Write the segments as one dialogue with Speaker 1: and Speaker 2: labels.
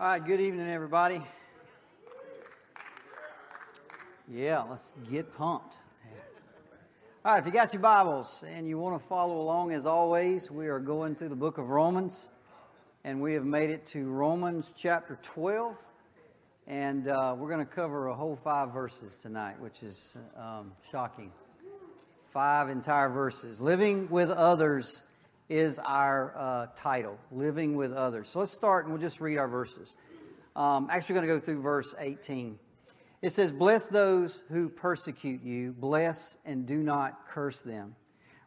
Speaker 1: All right, good evening, everybody. Yeah, let's get pumped. All right, if you got your Bibles and you want to follow along, as always, we are going through the book of Romans, and we have made it to Romans chapter 12, and uh, we're going to cover a whole five verses tonight, which is um, shocking. Five entire verses. Living with others is our uh, title, Living with Others. So let's start and we'll just read our verses. Um, actually, going to go through verse 18. It says, Bless those who persecute you, bless and do not curse them.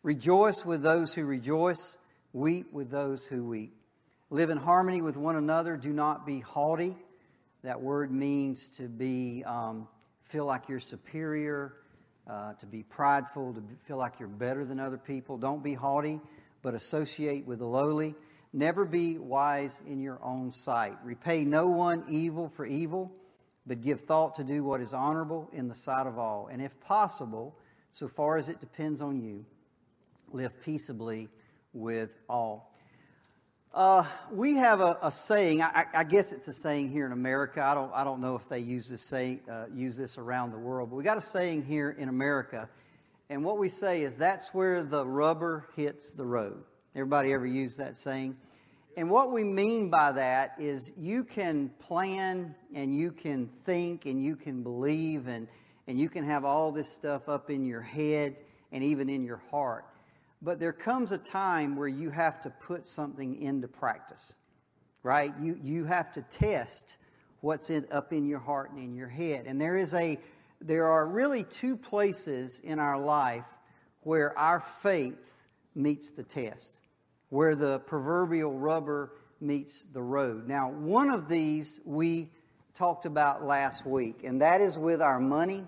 Speaker 1: Rejoice with those who rejoice, weep with those who weep. Live in harmony with one another, do not be haughty. That word means to be, um, feel like you're superior, uh, to be prideful, to feel like you're better than other people. Don't be haughty but associate with the lowly. Never be wise in your own sight. Repay no one evil for evil, but give thought to do what is honorable in the sight of all. And if possible, so far as it depends on you, live peaceably with all. Uh, we have a, a saying. I, I, guess it's a saying here in America. I don't. I don't know if they use this saying, uh, use this around the world. But we got a saying here in America and what we say is that's where the rubber hits the road. Everybody ever use that saying? And what we mean by that is you can plan and you can think and you can believe and, and you can have all this stuff up in your head and even in your heart. But there comes a time where you have to put something into practice, right? You, you have to test what's in, up in your heart and in your head. And there is a there are really two places in our life where our faith meets the test, where the proverbial rubber meets the road. Now, one of these we talked about last week, and that is with our money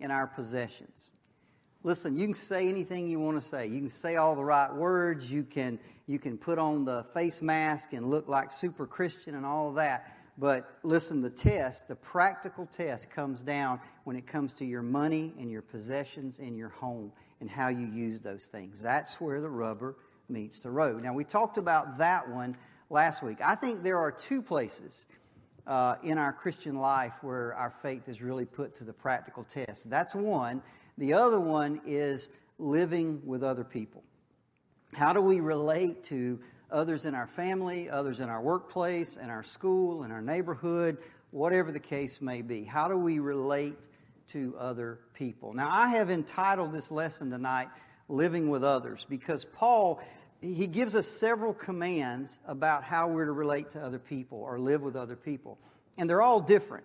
Speaker 1: and our possessions. Listen, you can say anything you want to say. You can say all the right words. You can, you can put on the face mask and look like super Christian and all of that. But listen, the test, the practical test, comes down when it comes to your money and your possessions and your home and how you use those things. That's where the rubber meets the road. Now, we talked about that one last week. I think there are two places uh, in our Christian life where our faith is really put to the practical test. That's one. The other one is living with other people. How do we relate to others in our family, others in our workplace, in our school, in our neighborhood, whatever the case may be. How do we relate to other people? Now, I have entitled this lesson tonight, Living with Others, because Paul, he gives us several commands about how we're to relate to other people or live with other people. And they're all different,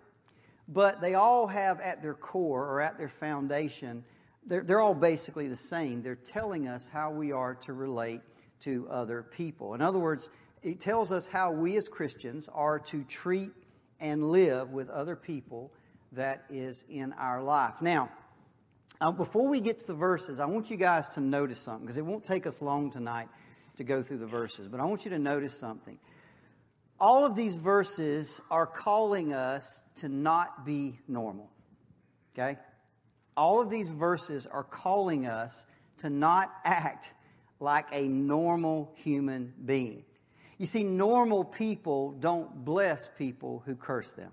Speaker 1: but they all have at their core or at their foundation, they're, they're all basically the same. They're telling us how we are to relate to other people. In other words, it tells us how we as Christians are to treat and live with other people that is in our life. Now, uh, before we get to the verses, I want you guys to notice something because it won't take us long tonight to go through the verses, but I want you to notice something. All of these verses are calling us to not be normal. Okay? All of these verses are calling us to not act like a normal human being. You see, normal people don't bless people who curse them.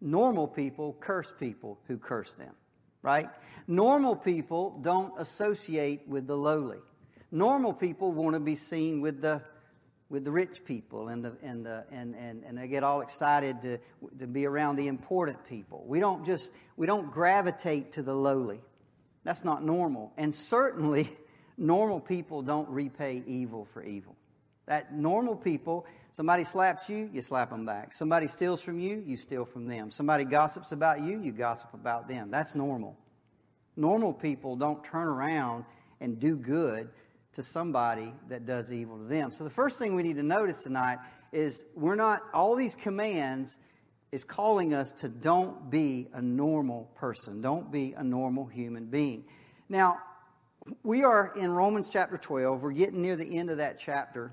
Speaker 1: Normal people curse people who curse them, right? Normal people don't associate with the lowly. Normal people want to be seen with the with the rich people and the and the and, and, and they get all excited to to be around the important people. We don't just we don't gravitate to the lowly. That's not normal. And certainly normal people don't repay evil for evil. That normal people, somebody slaps you, you slap them back. Somebody steals from you, you steal from them. Somebody gossips about you, you gossip about them. That's normal. Normal people don't turn around and do good to somebody that does evil to them. So the first thing we need to notice tonight is we're not, all these commands is calling us to don't be a normal person. Don't be a normal human being. Now, we are in Romans chapter 12. We're getting near the end of that chapter.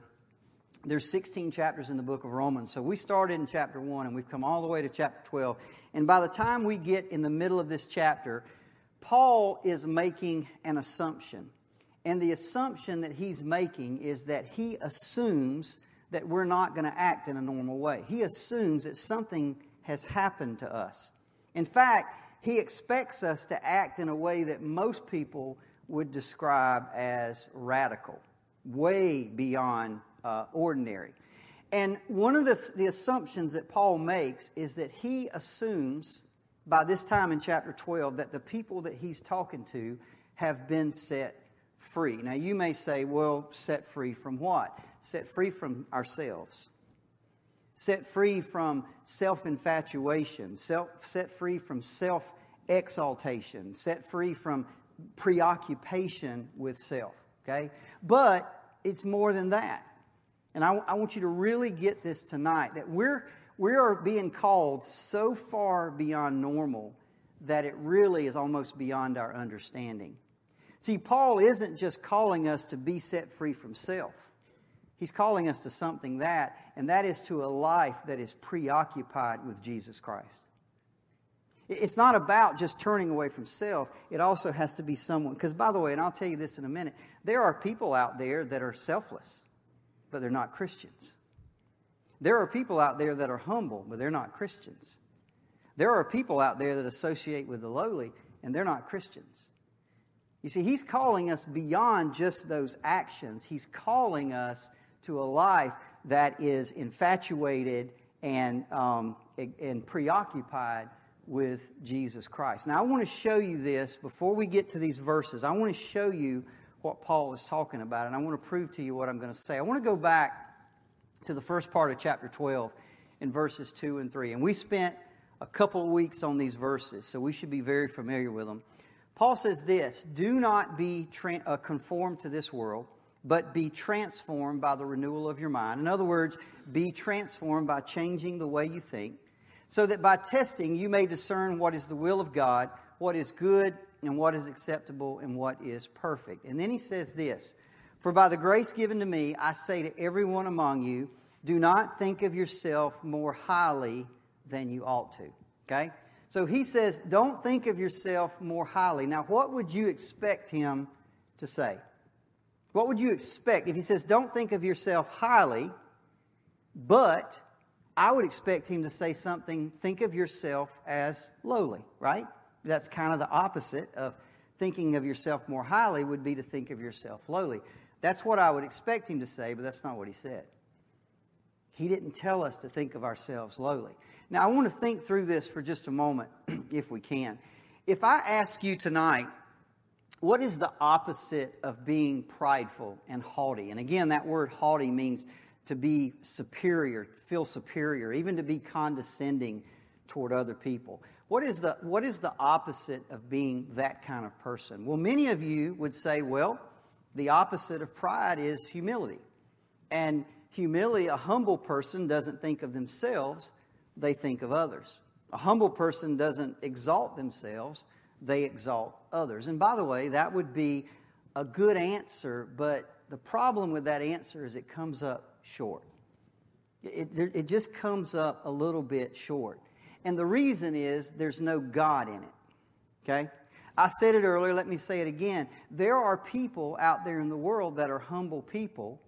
Speaker 1: There's 16 chapters in the book of Romans. So we started in chapter 1 and we've come all the way to chapter 12. And by the time we get in the middle of this chapter, Paul is making an assumption. And the assumption that he's making is that he assumes that we're not going to act in a normal way. He assumes that something has happened to us. In fact, he expects us to act in a way that most people would describe as radical, way beyond uh, ordinary. And one of the, the assumptions that Paul makes is that he assumes by this time in chapter 12 that the people that he's talking to have been set free. Now, you may say, well, set free from what? Set free from ourselves. Set free from self infatuation, set free from self exaltation, set free from preoccupation with self. Okay? But it's more than that. And I, I want you to really get this tonight that we're, we are being called so far beyond normal that it really is almost beyond our understanding. See, Paul isn't just calling us to be set free from self. He's calling us to something that, and that is to a life that is preoccupied with Jesus Christ. It's not about just turning away from self. It also has to be someone. Because, by the way, and I'll tell you this in a minute, there are people out there that are selfless but they're not Christians. There are people out there that are humble, but they're not Christians. There are people out there that associate with the lowly, and they're not Christians. You see, he's calling us beyond just those actions. He's calling us to a life that is infatuated and, um, and preoccupied with Jesus Christ. Now, I want to show you this before we get to these verses. I want to show you what Paul is talking about, and I want to prove to you what I'm going to say. I want to go back to the first part of chapter 12 in verses 2 and 3. And we spent a couple of weeks on these verses, so we should be very familiar with them. Paul says this Do not be tra- uh, conformed to this world, but be transformed by the renewal of your mind. In other words, be transformed by changing the way you think, so that by testing you may discern what is the will of God, what is good and what is acceptable and what is perfect. And then he says this For by the grace given to me, I say to everyone among you, do not think of yourself more highly than you ought to. Okay? So he says, don't think of yourself more highly. Now, what would you expect him to say? What would you expect if he says, don't think of yourself highly, but I would expect him to say something, think of yourself as lowly, right? That's kind of the opposite of thinking of yourself more highly, would be to think of yourself lowly. That's what I would expect him to say, but that's not what he said. He didn't tell us to think of ourselves lowly. Now, I want to think through this for just a moment, if we can. If I ask you tonight, what is the opposite of being prideful and haughty? And again, that word haughty means to be superior, feel superior, even to be condescending toward other people. What is, the, what is the opposite of being that kind of person? Well, many of you would say, well, the opposite of pride is humility. And humility, a humble person doesn't think of themselves, they think of others. A humble person doesn't exalt themselves, they exalt others. And by the way, that would be a good answer, but the problem with that answer is it comes up short. It, it just comes up a little bit short. And the reason is there's no God in it. Okay? I said it earlier, let me say it again. There are people out there in the world that are humble people,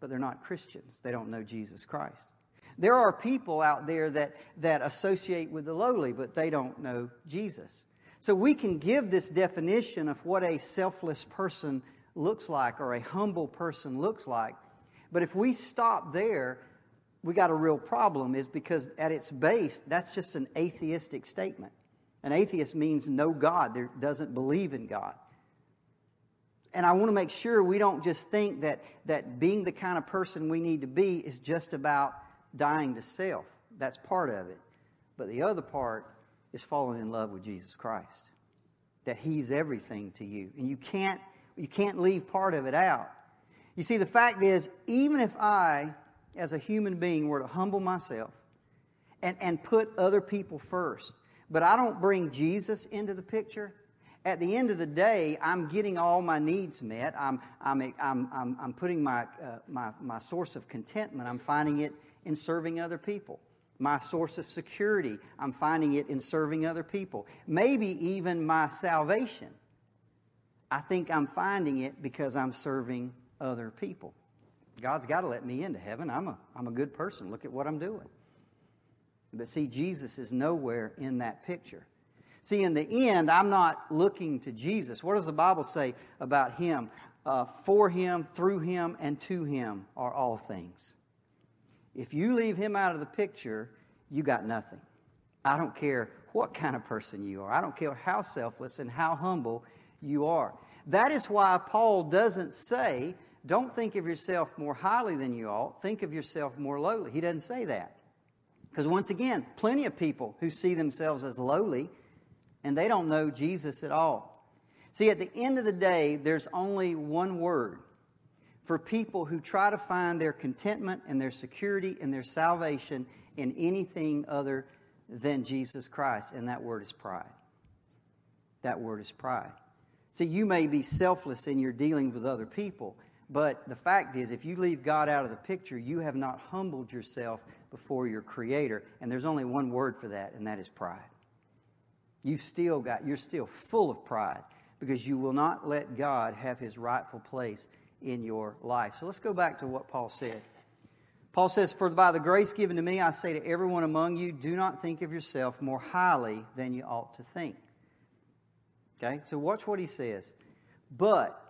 Speaker 1: but they're not Christians. They don't know Jesus Christ. There are people out there that, that associate with the lowly, but they don't know Jesus. So we can give this definition of what a selfless person looks like or a humble person looks like. But if we stop there, we got a real problem is because at its base, that's just an atheistic statement. An atheist means no God, there doesn't believe in God. And I want to make sure we don't just think that, that being the kind of person we need to be is just about dying to self. That's part of it. But the other part is falling in love with Jesus Christ. That He's everything to you. And you can't, you can't leave part of it out. You see, the fact is, even if I as a human being were to humble myself and, and put other people first, but I don't bring Jesus into the picture, at the end of the day, I'm getting all my needs met. I'm, I'm, I'm, I'm, I'm putting my, uh, my, my source of contentment, I'm finding it in serving other people. My source of security, I'm finding it in serving other people. Maybe even my salvation. I think I'm finding it because I'm serving other people. God's got to let me into heaven. I'm a, I'm a good person. Look at what I'm doing. But see, Jesus is nowhere in that picture. See, in the end, I'm not looking to Jesus. What does the Bible say about Him? Uh, for Him, through Him, and to Him are all things. If you leave Him out of the picture, you got nothing. I don't care what kind of person you are. I don't care how selfless and how humble you are. That is why Paul doesn't say, don't think of yourself more highly than you ought, think of yourself more lowly. He doesn't say that. Because once again, plenty of people who see themselves as lowly and they don't know Jesus at all. See, at the end of the day, there's only one word for people who try to find their contentment and their security and their salvation in anything other than Jesus Christ, and that word is pride. That word is pride. See, you may be selfless in your dealings with other people, but the fact is, if you leave God out of the picture, you have not humbled yourself before your Creator, and there's only one word for that, and that is pride. You've still got, you're still full of pride because you will not let God have His rightful place in your life. So let's go back to what Paul said. Paul says, For by the grace given to me, I say to everyone among you, do not think of yourself more highly than you ought to think. Okay, so watch what he says. But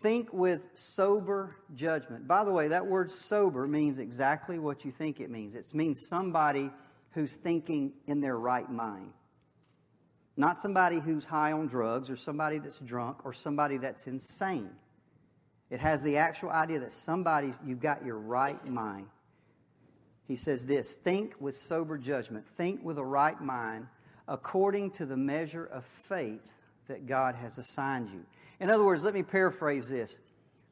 Speaker 1: think with sober judgment. By the way, that word sober means exactly what you think it means. It means somebody who's thinking in their right mind. Not somebody who's high on drugs or somebody that's drunk or somebody that's insane. It has the actual idea that somebody's, you've got your right mind he says this Think with sober judgment, think with a right mind, according to the measure of faith that God has assigned you. In other words, let me paraphrase this.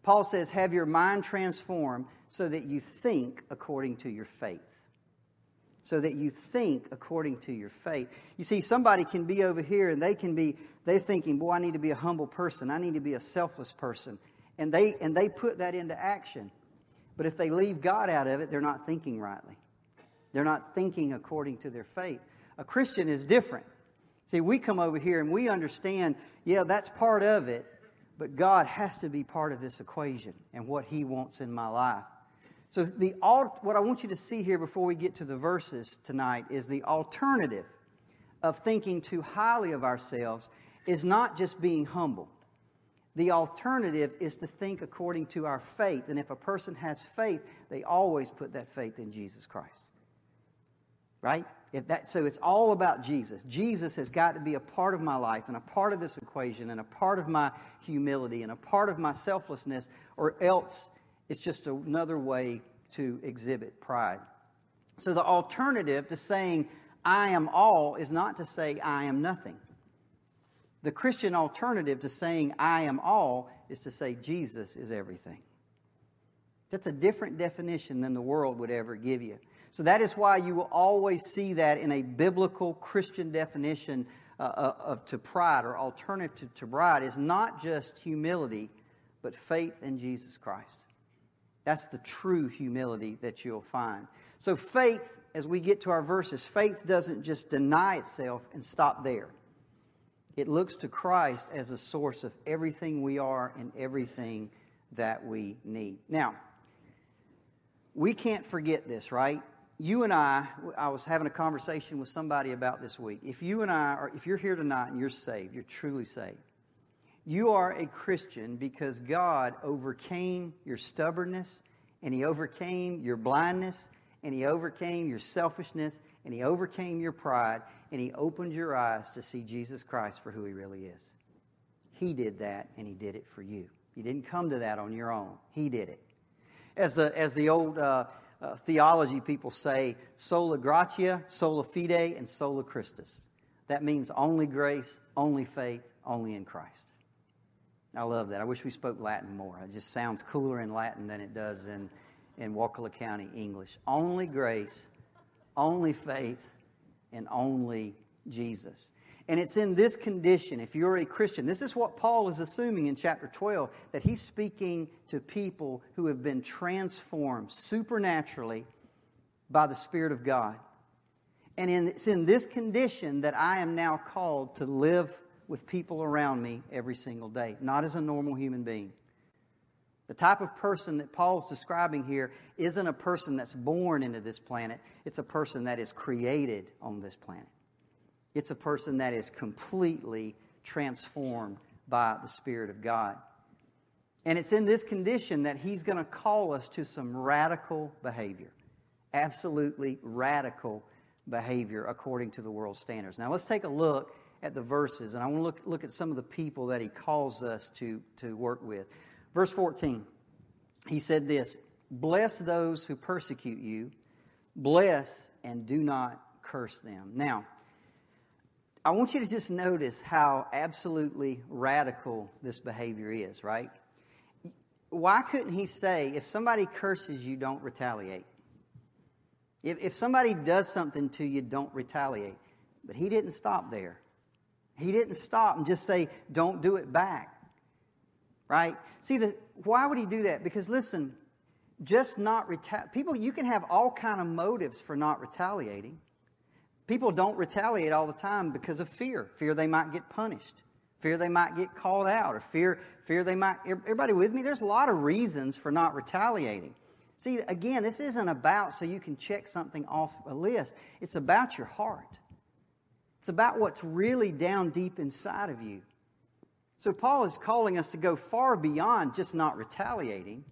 Speaker 1: Paul says, Have your mind transformed so that you think according to your faith. So that you think according to your faith. You see, somebody can be over here and they can be, they're thinking, Boy, I need to be a humble person. I need to be a selfless person. And they, and they put that into action. But if they leave God out of it, they're not thinking rightly. They're not thinking according to their faith. A Christian is different. See, we come over here and we understand, yeah, that's part of it, but God has to be part of this equation and what He wants in my life. So, the, what I want you to see here before we get to the verses tonight is the alternative of thinking too highly of ourselves is not just being humble. The alternative is to think according to our faith. And if a person has faith, they always put that faith in Jesus Christ. Right? If that, so it's all about Jesus. Jesus has got to be a part of my life and a part of this equation and a part of my humility and a part of my selflessness, or else it's just another way to exhibit pride. So the alternative to saying, I am all, is not to say, I am nothing. The Christian alternative to saying, I am all, is to say, Jesus is everything. That's a different definition than the world would ever give you. So that is why you will always see that in a biblical Christian definition uh, uh of to pride or alternative to pride is not just humility, but faith in Jesus Christ. That's the true humility that you'll find. So faith, as we get to our verses, faith doesn't just deny itself and stop there. It looks to Christ as a source of everything we are and everything that we need. Now, we can't forget this, right? You and I, I was having a conversation with somebody about this week. If you and I are, if you're here tonight and you're saved, you're truly saved. You are a Christian because God overcame your stubbornness and He overcame your blindness and He overcame your selfishness and He overcame your pride and He opened your eyes to see Jesus Christ for who He really is. He did that, and He did it for you. You didn't come to that on your own. He did it. As the, as the old uh, uh, theology people say, sola gratia, sola fide, and sola Christus. That means only grace, only faith, only in Christ. I love that. I wish we spoke Latin more. It just sounds cooler in Latin than it does in, in Wakulla County English. Only grace, only faith, and only Jesus. And it's in this condition, if you're a Christian, this is what Paul is assuming in chapter 12, that he's speaking to people who have been transformed supernaturally by the Spirit of God. And in, it's in this condition that I am now called to live with people around me every single day, not as a normal human being, The type of person that Paul's describing here isn't a person that's born into this planet, it's a person that is created on this planet. It's a person that is completely transformed by the Spirit of God. And it's in this condition that he's going to call us to some radical behavior. Absolutely radical behavior according to the world's standards. Now let's take a look at the verses, and I want to look, look at some of the people that he calls us to, to work with. Verse 14, he said this Bless those who persecute you, bless and do not curse them. Now, I want you to just notice how absolutely radical this behavior is, right? Why couldn't he say, if somebody curses you, don't retaliate? If, if somebody does something to you, don't retaliate. But he didn't stop there. He didn't stop and just say, don't do it back. Right? See, the, why would he do that? Because listen, just not retaliate. People, you can have all kind of motives for not retaliating. People don't retaliate all the time because of fear. Fear they might get punished. Fear they might get called out. Or fear, fear they might. Everybody with me? There's a lot of reasons for not retaliating. See, again, this isn't about so you can check something off a list. It's about your heart. It's about what's really down deep inside of you. So Paul is calling us to go far beyond just not retaliating.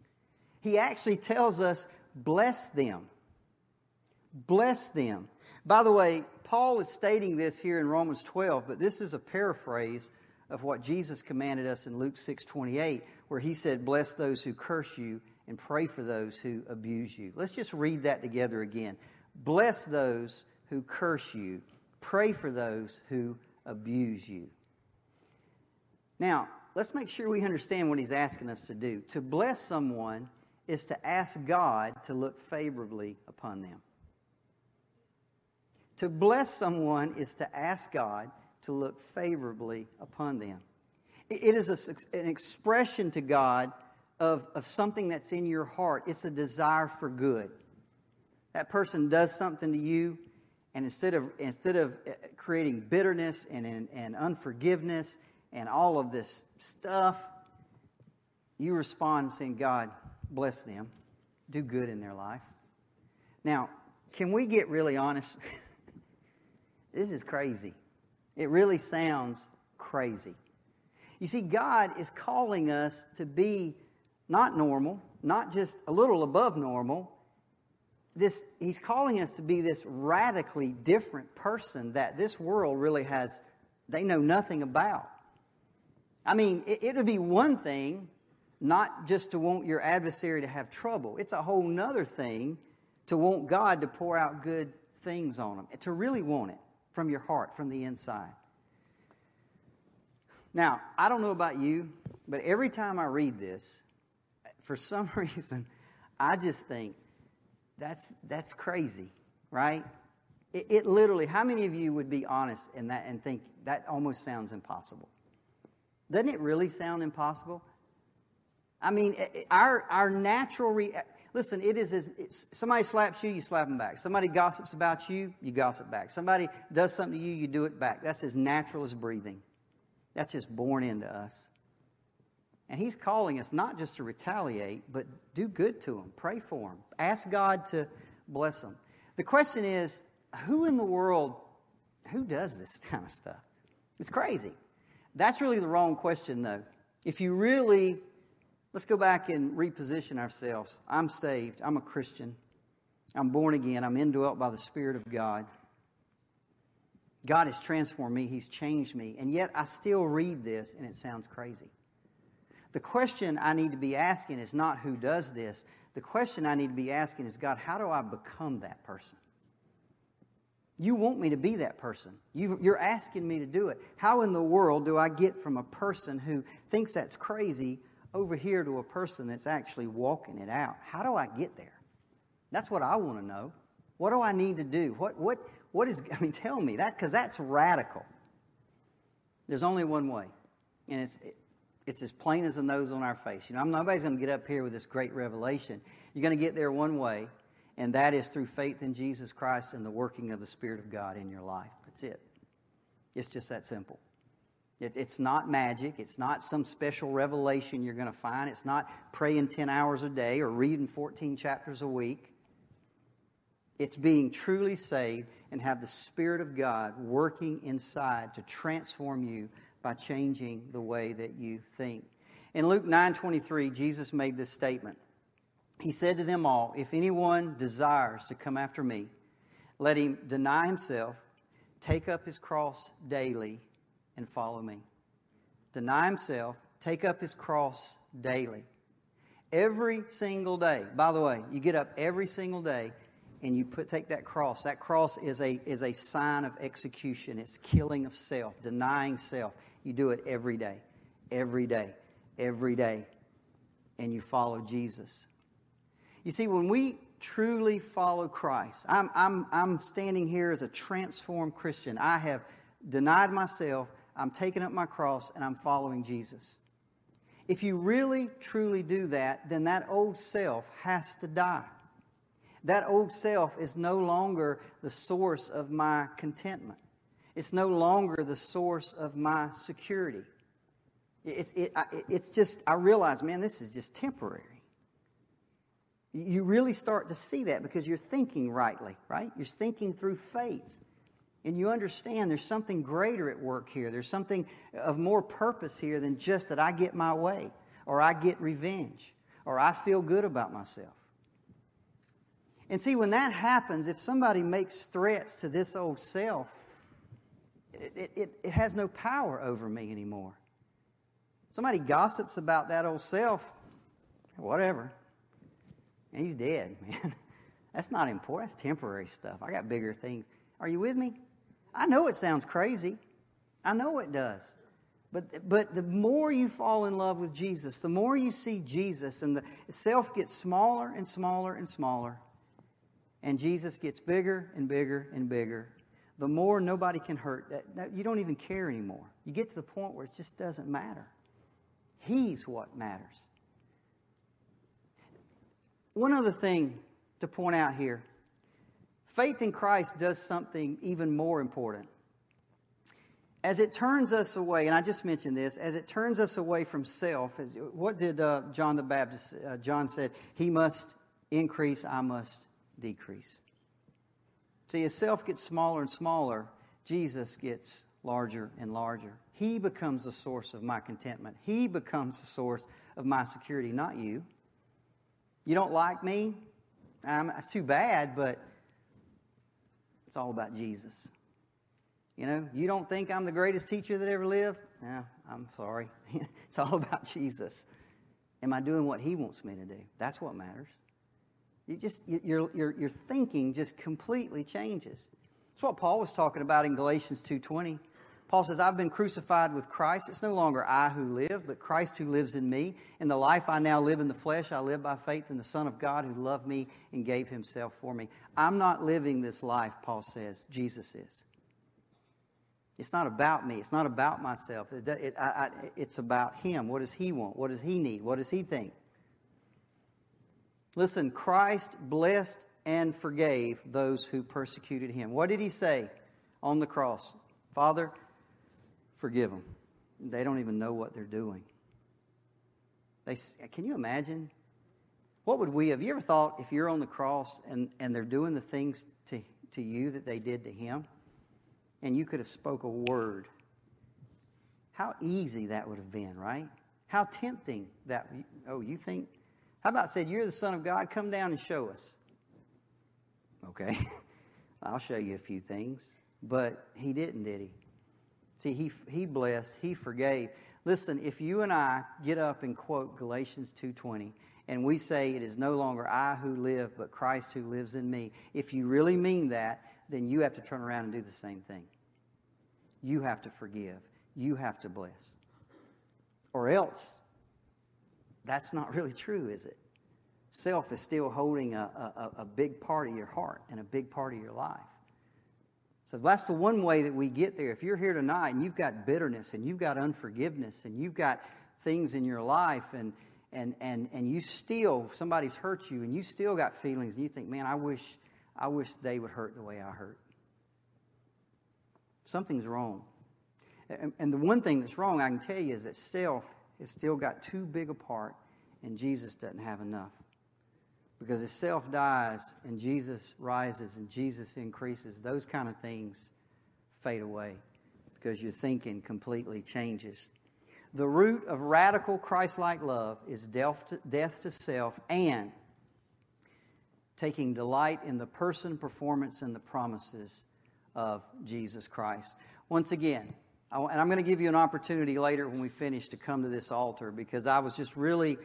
Speaker 1: He actually tells us, bless them. Bless them. By the way, Paul is stating this here in Romans 12, but this is a paraphrase of what Jesus commanded us in Luke 6:28, where he said, "Bless those who curse you and pray for those who abuse you." Let's just read that together again. Bless those who curse you, pray for those who abuse you. Now, let's make sure we understand what he's asking us to do. To bless someone is to ask God to look favorably upon them. To bless someone is to ask God to look favorably upon them. It is a, an expression to God of, of something that's in your heart. It's a desire for good. That person does something to you, and instead of, instead of uh, creating bitterness and, and, and unforgiveness and all of this stuff, you respond saying, God, bless them, do good in their life. Now, can we get really honest? this is crazy. It really sounds crazy. You see, God is calling us to be not normal, not just a little above normal. This, he's calling us to be this radically different person that this world really has, they know nothing about. I mean, it, it would be one thing not just to want your adversary to have trouble. It's a whole nother thing to want God to pour out good things on them, to really want it from your heart, from the inside. Now, I don't know about you, but every time I read this, for some reason, I just think that's that's crazy, right? It, it, literally. How many of you would be honest in that and think that almost sounds impossible? Doesn't it really sound impossible? I mean, our, our natural re- listen, it is as somebody slaps you, you slap them back. Somebody gossips about you, you gossip back. Somebody does something to you, you do it back. That's as natural as breathing. That's just born into us. And he's calling us not just to retaliate, but do good to them, pray for them, ask God to bless them. The question is, who in the world, who does this kind of stuff? It's crazy. That's really the wrong question, though. If you really, let's go back and reposition ourselves. I'm saved. I'm a Christian. I'm born again. I'm indwelt by the Spirit of God. God has transformed me. He's changed me. And yet I still read this and it sounds crazy. The question I need to be asking is not who does this. The question I need to be asking is God, how do I become that person? You want me to be that person. You, are asking me to do it. How in the world do I get from a person who thinks that's crazy over here to a person that's actually walking it out? How do I get there? That's what I want to know. What do I need to do? What, what, what is, I mean, tell me that, because that's radical. There's only one way, and it's, it, it's as plain as the nose on our face. You know, nobody's going to get up here with this great revelation. You're going to get there one way, and that is through faith in Jesus Christ and the working of the Spirit of God in your life. That's it. It's just that simple. It's not magic. It's not some special revelation you're going to find. It's not praying 10 hours a day or reading 14 chapters a week. It's being truly saved and have the Spirit of God working inside to transform you by changing the way that you think. In Luke 9:23, Jesus made this statement. He said to them all, "If anyone desires to come after me, let him deny himself, take up his cross daily, and follow me." Deny himself, take up his cross daily. Every single day. By the way, you get up every single day and you put take that cross. That cross is a is a sign of execution. It's killing of self, denying self. You do it every day, every day, every day, and you follow Jesus. You see, when we truly follow Christ, I'm I'm I'm standing here as a transformed Christian. I have denied myself. I'm taking up my cross and I'm following Jesus. If you really truly do that, then that old self has to die. That old self is no longer the source of my contentment. It's no longer the source of my security. It's, it, it's just, I realize, man, this is just temporary. You really start to see that because you're thinking rightly, right? You're thinking through faith. And you understand there's something greater at work here. There's something of more purpose here than just that I get my way, or I get revenge, or I feel good about myself. And see, when that happens, if somebody makes threats to this old self, it, it, it has no power over me anymore. Somebody gossips about that old self, whatever. And he's dead, man. That's not important. That's temporary stuff. I got bigger things. Are you with me? I know it sounds crazy. I know it does. But, but the more you fall in love with Jesus, the more you see Jesus, and the self gets smaller and smaller and smaller, and Jesus gets bigger and bigger and bigger, the more nobody can hurt. That. You don't even care anymore. You get to the point where it just doesn't matter. He's what matters. One other thing to point out here faith in Christ does something even more important. As it turns us away, and I just mentioned this, as it turns us away from self, what did uh, John the Baptist, uh, John said, he must increase, I must decrease. See, as self gets smaller and smaller, Jesus gets larger and larger. He becomes the source of my contentment. He becomes the source of my security, not you. You don't like me? Um, that's too bad, but it's all about Jesus. You know, you don't think I'm the greatest teacher that ever lived? Yeah, I'm sorry. it's all about Jesus. Am I doing what He wants me to do? That's what matters. You just, your, your, your thinking just completely changes. That's what Paul was talking about in Galatians 2.20. Paul says, I've been crucified with Christ. It's no longer I who live, but Christ who lives in me. In the life I now live in the flesh, I live by faith in the Son of God who loved me and gave himself for me. I'm not living this life, Paul says. Jesus is. It's not about me. It's not about myself. It's about him. What does he want? What does he need? What does he think? Listen, Christ blessed and forgave those who persecuted him. What did he say on the cross? Father, forgive them. They don't even know what they're doing. They, can you imagine? What would we have? You ever thought if you're on the cross and, and they're doing the things to, to you that they did to him, and you could have spoke a word, how easy that would have been, right? How tempting that, oh, you think how about said, You're the Son of God, come down and show us? Okay, I'll show you a few things. But he didn't, did he? See, he, he blessed, he forgave. Listen, if you and I get up and quote Galatians 2.20, and we say it is no longer I who live, but Christ who lives in me, if you really mean that, then you have to turn around and do the same thing. You have to forgive. You have to bless. Or else, that's not really true, is it? Self is still holding a, a, a, big part of your heart and a big part of your life. So that's the one way that we get there. If you're here tonight and you've got bitterness and you've got unforgiveness and you've got things in your life and, and, and, and you still, somebody's hurt you and you still got feelings and you think, man, I wish, I wish they would hurt the way I hurt. Something's wrong. And, and the one thing that's wrong, I can tell you, is that self has still got too big a part, and Jesus doesn't have enough. Because if self dies and Jesus rises and Jesus increases, those kind of things fade away because your thinking completely changes. The root of radical Christ like love is death to, death to self and taking delight in the person, performance, and the promises of Jesus Christ. Once again, and I'm going to give you an opportunity later when we finish to come to this altar because I was just really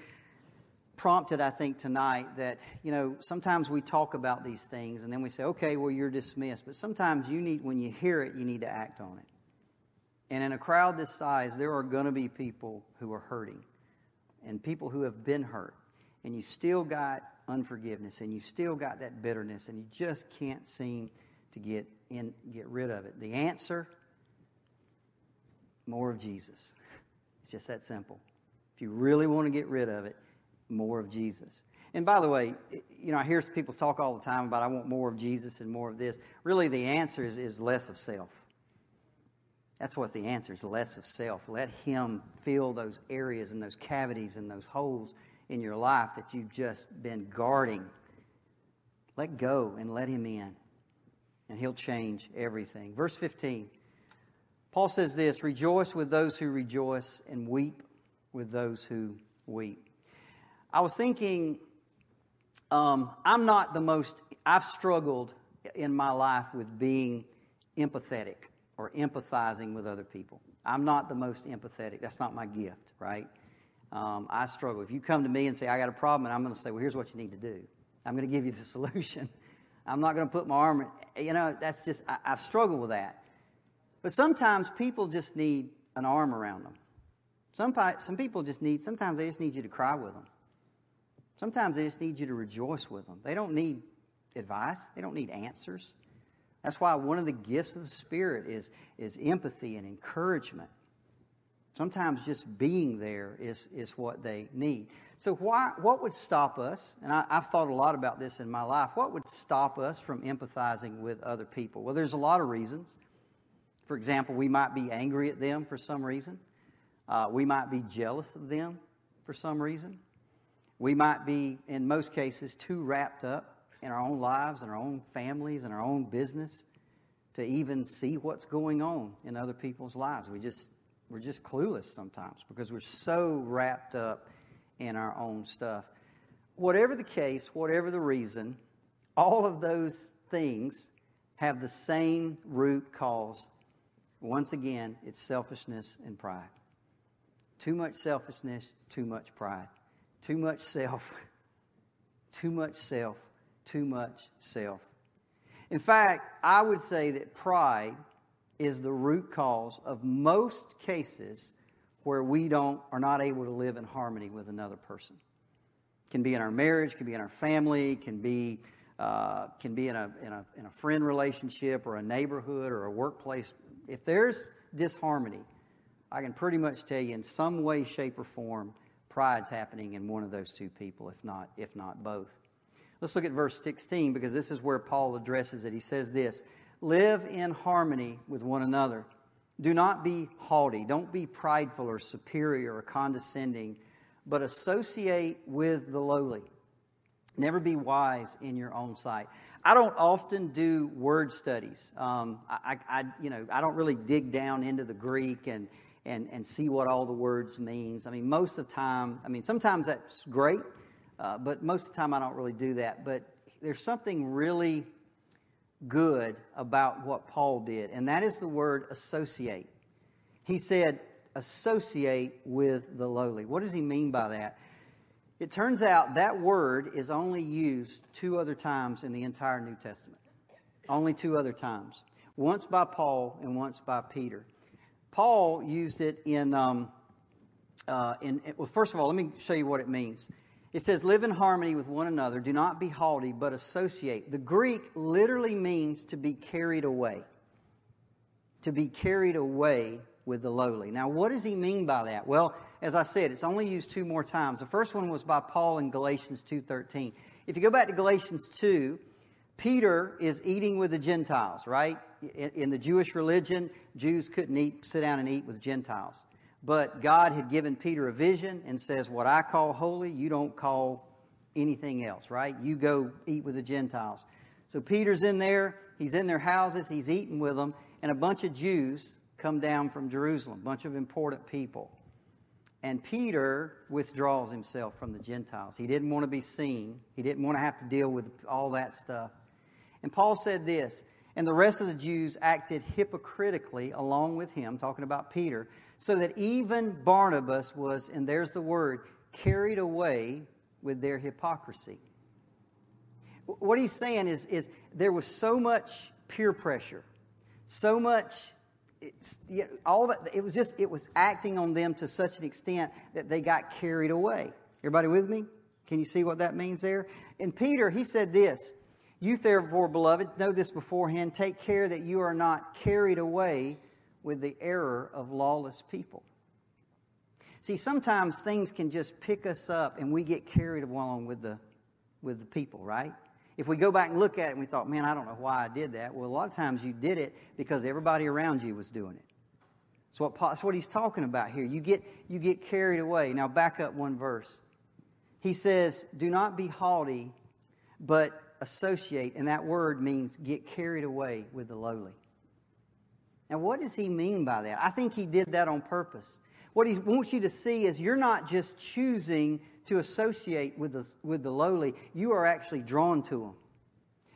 Speaker 1: prompted, I think, tonight that, you know, sometimes we talk about these things and then we say, okay, well, you're dismissed. But sometimes you need, when you hear it, you need to act on it. And in a crowd this size, there are going to be people who are hurting and people who have been hurt. And you still got unforgiveness and you still got that bitterness and you just can't seem to get in, get rid of it. The answer more of Jesus. It's just that simple. If you really want to get rid of it, more of Jesus. And by the way, you know, I hear people talk all the time about I want more of Jesus and more of this. Really, the answer is, is less of self. That's what the answer is less of self. Let Him fill those areas and those cavities and those holes in your life that you've just been guarding. Let go and let Him in, and He'll change everything. Verse 15 Paul says this Rejoice with those who rejoice, and weep with those who weep. I was thinking, um, I'm not the most, I've struggled in my life with being empathetic or empathizing with other people. I'm not the most empathetic. That's not my gift, right? Um, I struggle. If you come to me and say, I got a problem, and I'm going to say, well, here's what you need to do. I'm going to give you the solution. I'm not going to put my arm, you know, that's just, I, I've struggled with that. But sometimes people just need an arm around them. Some, some people just need, sometimes they just need you to cry with them. Sometimes they just need you to rejoice with them. They don't need advice, they don't need answers. That's why one of the gifts of the Spirit is, is empathy and encouragement. Sometimes just being there is, is what they need. So, why, what would stop us? And I, have thought a lot about this in my life. What would stop us from empathizing with other people? Well, there's a lot of reasons. For example, we might be angry at them for some reason, uh, we might be jealous of them for some reason. We might be, in most cases, too wrapped up in our own lives and our own families and our own business to even see what's going on in other people's lives. We just we're just clueless sometimes because we're so wrapped up in our own stuff. Whatever the case, whatever the reason, all of those things have the same root cause. Once again, it's selfishness and pride. Too much selfishness, too much pride. Too much self. Too much self. Too much self. In fact, I would say that pride is the root cause of most cases where we don't are not able to live in harmony with another person. Can be in our marriage, can be in our family, can be uh, can be in a, in a in a friend relationship or a neighborhood or a workplace. If there's disharmony, I can pretty much tell you in some way, shape, or form pride's happening in one of those two people, if not, if not both. Let's look at verse 16 because this is where Paul addresses it. He says this Live in harmony with one another. Do not be haughty. Don't be prideful or superior or condescending, but associate with the lowly. Never be wise in your own sight. I don't often do word studies. Um, I, I, you know, I don't really dig down into the Greek and and, and see what all the words means. I mean, most of the time, I mean, sometimes that's great, uh, but most of the time I don't really do that. But there's something really good about what Paul did, and that is the word associate. He said, associate with the lowly. What does he mean by that? It turns out that word is only used two other times in the entire New Testament. Only two other times. Once by Paul and once by Peter. Paul used it in, um, uh, in, well, first of all, let me show you what it means. It says, live in harmony with one another. Do not be haughty, but associate. The Greek literally means to be carried away. To be carried away with the lowly. Now, what does he mean by that? Well, as I said, it's only used two more times. The first one was by Paul in Galatians 2.13. If you go back to Galatians 2, Peter is eating with the Gentiles, right? In, the Jewish religion, Jews couldn't eat, sit down and eat with Gentiles. But God had given Peter a vision and says, What I call holy, you don't call anything else, right? You go eat with the Gentiles. So Peter's in there, he's in their houses, he's eating with them, and a bunch of Jews come down from Jerusalem, a bunch of important people. And Peter withdraws himself from the Gentiles. He didn't want to be seen, he didn't want to have to deal with all that stuff. And Paul said this, and the rest of the Jews acted hypocritically along with him, talking about Peter, so that even Barnabas was, and there's the word, carried away with their hypocrisy. What he's saying is, is there was so much peer pressure, so much all that it was just it was acting on them to such an extent that they got carried away. Everybody with me? Can you see what that means there? And Peter, he said this You therefore, beloved, know this beforehand, take care that you are not carried away with the error of lawless people. See, sometimes things can just pick us up and we get carried along with the with the people, right? If we go back and look at it and we thought, man, I don't know why I did that. Well, a lot of times you did it because everybody around you was doing it. That's what, that's what he's talking about here. You get, you get carried away. Now, back up one verse. He says, Do not be haughty, but associate. And that word means get carried away with the lowly. Now, what does he mean by that? I think he did that on purpose. What he wants you to see is you're not just choosing to associate with the, with the lowly, you are actually drawn to them.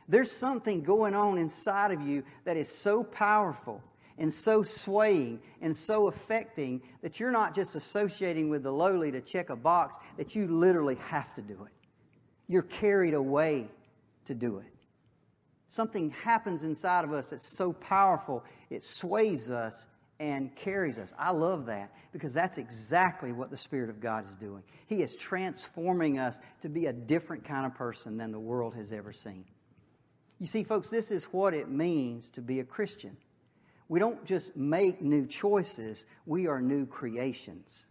Speaker 1: There's something going on inside of you that is so powerful and so swaying and so affecting that you're not just associating with the lowly to check a box, that you literally have to do it. You're carried away to do it. Something happens inside of us that's so powerful, it sways us and carries us. I love that because that's exactly what the Spirit of God is doing. He is transforming us to be a different kind of person than the world has ever seen. You see, folks, this is what it means to be a Christian. We don't just make new choices, we are new creations.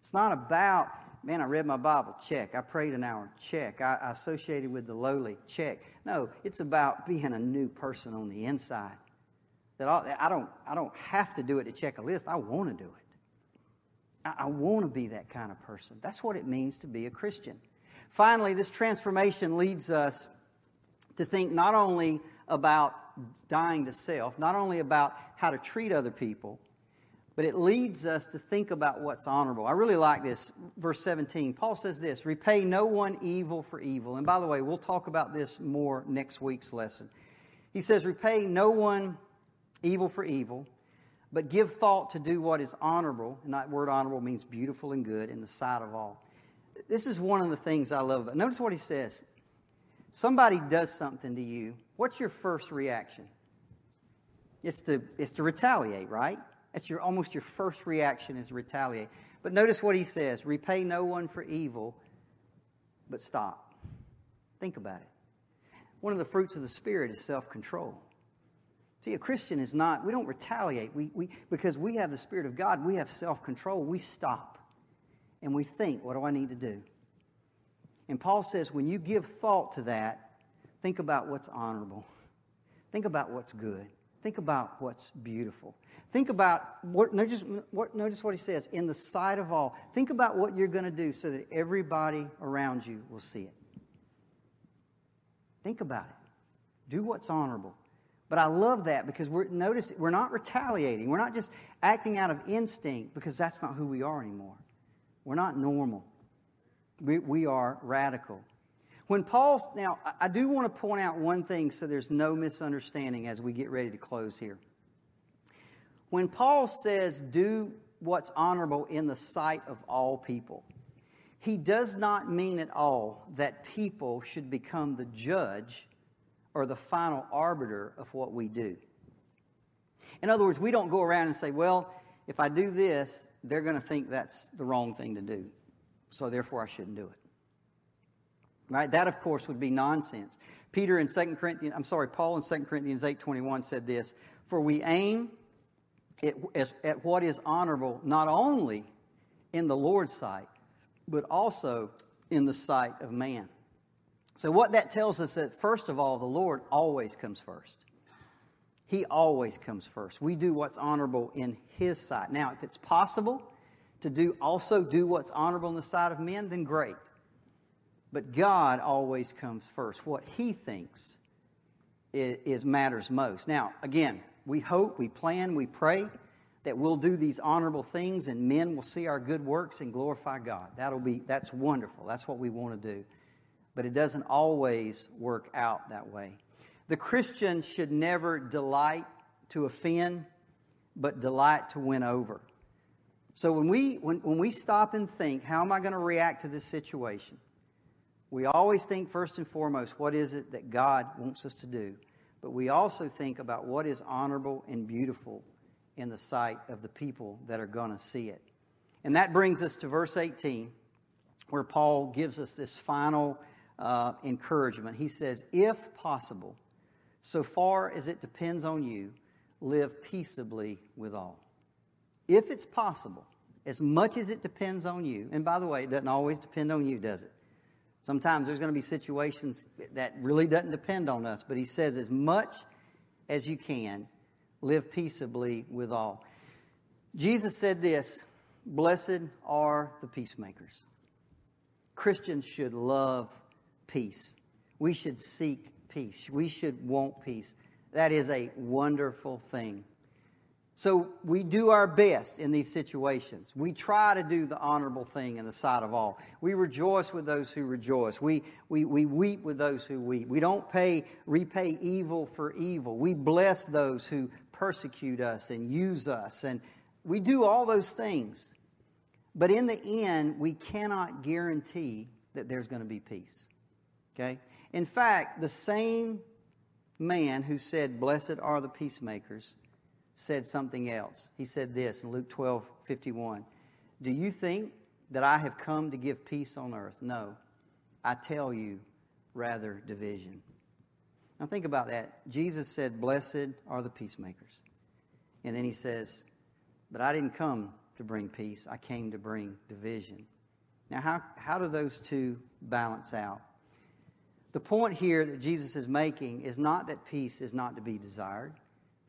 Speaker 1: It's not about, man, I read my Bible, check. I prayed an hour, check. I, I associated with the lowly, check. No, it's about being a new person on the inside that I, I, don't, I don't have to do it to check a list. I want to do it. I, I want to be that kind of person. That's what it means to be a Christian. Finally, this transformation leads us to think not only about dying to self, not only about how to treat other people, but it leads us to think about what's honorable. I really like this. Verse 17, Paul says this repay no one evil for evil. And by the way, we'll talk about this more next week's lesson. He says, repay no one evil for evil, but give thought to do what is honorable. And that word honorable means beautiful and good in the sight of all. This is one of the things I love about. Notice what he says. Somebody does something to you. What's your first reaction? It's to, it's to retaliate, right? That's your almost your first reaction is retaliate. But notice what he says: repay no one for evil, but stop. Think about it. One of the fruits of the Spirit is self control. See, a Christian is not, we don't retaliate. We, we, because we have the Spirit of God, we have self control. We stop and we think, what do I need to do? And Paul says, when you give thought to that, think about what's honorable, think about what's good, think about what's beautiful. Think about what notice, what notice what he says in the sight of all. Think about what you're going to do so that everybody around you will see it. Think about it. Do what's honorable. But I love that because we're notice we're not retaliating. We're not just acting out of instinct because that's not who we are anymore. We're not normal. We, we are radical. When Paul now I do want to point out one thing so there's no misunderstanding as we get ready to close here. When Paul says do what's honorable in the sight of all people, he does not mean at all that people should become the judge or the final arbiter of what we do. In other words, we don't go around and say, well, if I do this, they're going to think that's the wrong thing to do. So therefore, I shouldn't do it. Right? That, of course, would be nonsense. Peter in 2 Corinthians, I'm sorry, Paul in 2 Corinthians 8.21 said this, For we aim at, at what is honorable not only in the Lord's sight, but also in the sight of man. So, what that tells us that, first of all, the Lord always comes first. He always comes first. We do what's honorable in His sight. Now, if it's possible to do also do what's honorable in the sight of men, then great. But God always comes first. What He thinks is, is matters most. Now, again, we hope, we plan, we pray that we'll do these honorable things and men will see our good works and glorify God. That'll be that's wonderful. That's what we want to do. But it doesn't always work out that way. The Christian should never delight to offend, but delight to win over. So when we when, when we stop and think, how am I going to react to this situation? We always think first and foremost, what is it that God wants us to do? But we also think about what is honorable and beautiful in the sight of the people that are going to see it. And that brings us to verse 18, where Paul gives us this final uh, encouragement. He says, If possible, so far as it depends on you, live peaceably with all. If it's possible, as much as it depends on you, and by the way, it doesn't always depend on you, does it? Sometimes there's going to be situations that really doesn't depend on us, but he says, as much as you can, live peaceably with all. Jesus said this Blessed are the peacemakers. Christians should love peace. We should seek peace. We should want peace. That is a wonderful thing. So we do our best in these situations. We try to do the honorable thing in the sight of all. We rejoice with those who rejoice. We, we, we weep with those who weep. We don't pay, repay evil for evil. We bless those who persecute us and use us. And we do all those things. But in the end, we cannot guarantee that there's going to be peace. Okay? In fact, the same man who said, Blessed are the peacemakers, said something else. He said this in Luke 12 51. Do you think that I have come to give peace on earth? No. I tell you, rather division. Now think about that. Jesus said, Blessed are the peacemakers. And then he says, But I didn't come to bring peace, I came to bring division. Now, how, how do those two balance out? The point here that Jesus is making is not that peace is not to be desired.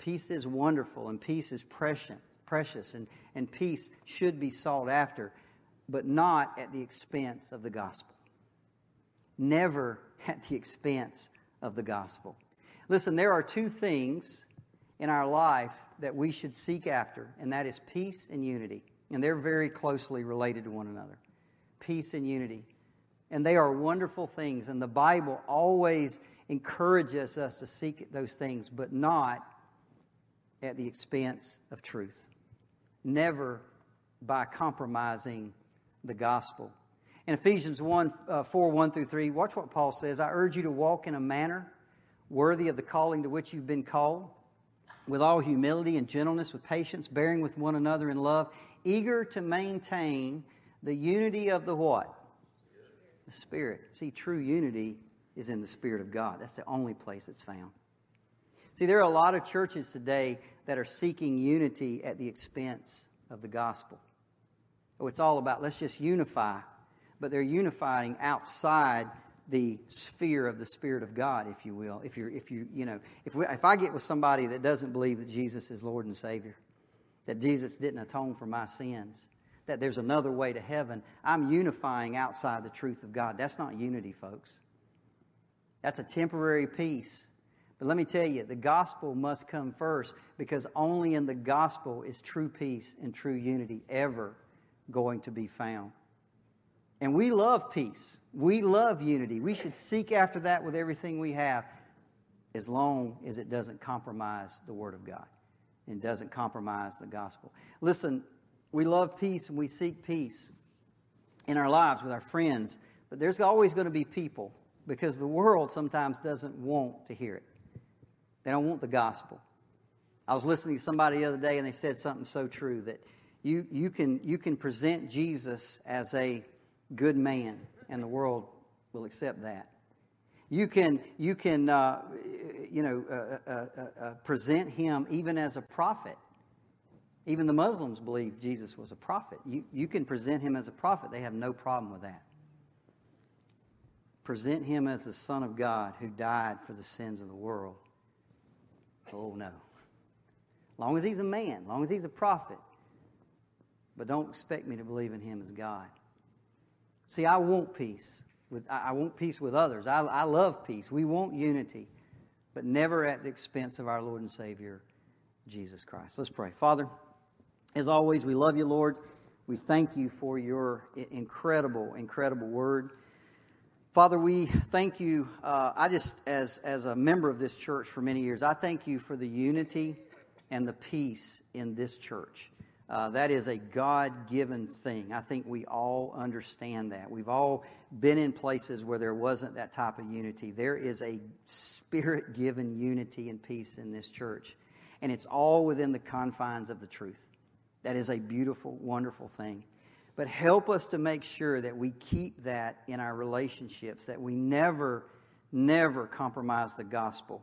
Speaker 1: Peace is wonderful and peace is precious, precious and, and peace should be sought after, but not at the expense of the gospel. Never at the expense of the gospel. Listen, there are two things in our life that we should seek after, and that is peace and unity. And they're very closely related to one another. Peace and unity. And they are wonderful things, and the Bible always encourages us to seek those things, but not at the expense of truth. Never by compromising the gospel. In Ephesians 1 uh, 4 1 through 3, watch what Paul says. I urge you to walk in a manner worthy of the calling to which you've been called, with all humility and gentleness, with patience, bearing with one another in love, eager to maintain the unity of the what? The Spirit. See, true unity is in the Spirit of God. That's the only place it's found. See, there are a lot of churches today that are seeking unity at the expense of the gospel. Oh, it's all about let's just unify but they're unifying outside the sphere of the Spirit of God, if you will. If you're, if you, you know, if, we, if I get with somebody that doesn't believe that Jesus is Lord and Savior, that Jesus didn't atone for my sins, that there's another way to heaven, I'm unifying outside the truth of God. That's not unity, folks. That's a temporary peace. But let me tell you, the gospel must come first because only in the gospel is true peace and true unity ever going to be found. And we love peace. We love unity. We should seek after that with everything we have as long as it doesn't compromise the Word of God and doesn't compromise the gospel. Listen, we love peace and we seek peace in our lives with our friends, but there's always going to be people because the world sometimes doesn't want to hear it. They don't want the gospel. I was listening to somebody the other day and they said something so true that you, you, can, you can present Jesus as a good man, and the world will accept that. You can, you can uh, you know, uh, uh, uh, uh, present him even as a prophet. Even the Muslims believe Jesus was a prophet. You, you can present him as a prophet. They have no problem with that. present him as the Son of God who died for the sins of the world. Oh, no. Long as he's a man, long as he's a prophet. But don't expect me to believe in him as God. See, I want peace. With, I want peace with others. I, I love peace. We want unity, but never at the expense of our Lord and Savior, Jesus Christ. Let's pray. Father, as always, we love you, Lord. We thank you for your incredible, incredible word. Father, we thank you. Uh, I just, as, as a member of this church for many years, I thank you for the unity and the peace in this church. Uh, that is a God given thing. I think we all understand that. We've all been in places where there wasn't that type of unity. There is a spirit given unity and peace in this church, and it's all within the confines of the truth. That is a beautiful, wonderful thing. But help us to make sure that we keep that in our relationships, that we never, never compromise the gospel.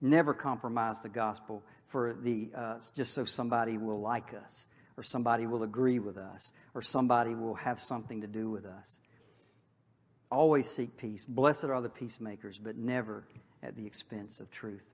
Speaker 1: Never compromise the gospel for the uh, just so somebody will like us, or somebody will agree with us, or somebody will have something to do with us. Always seek peace. Blessed are the peacemakers, but never at the expense of truth.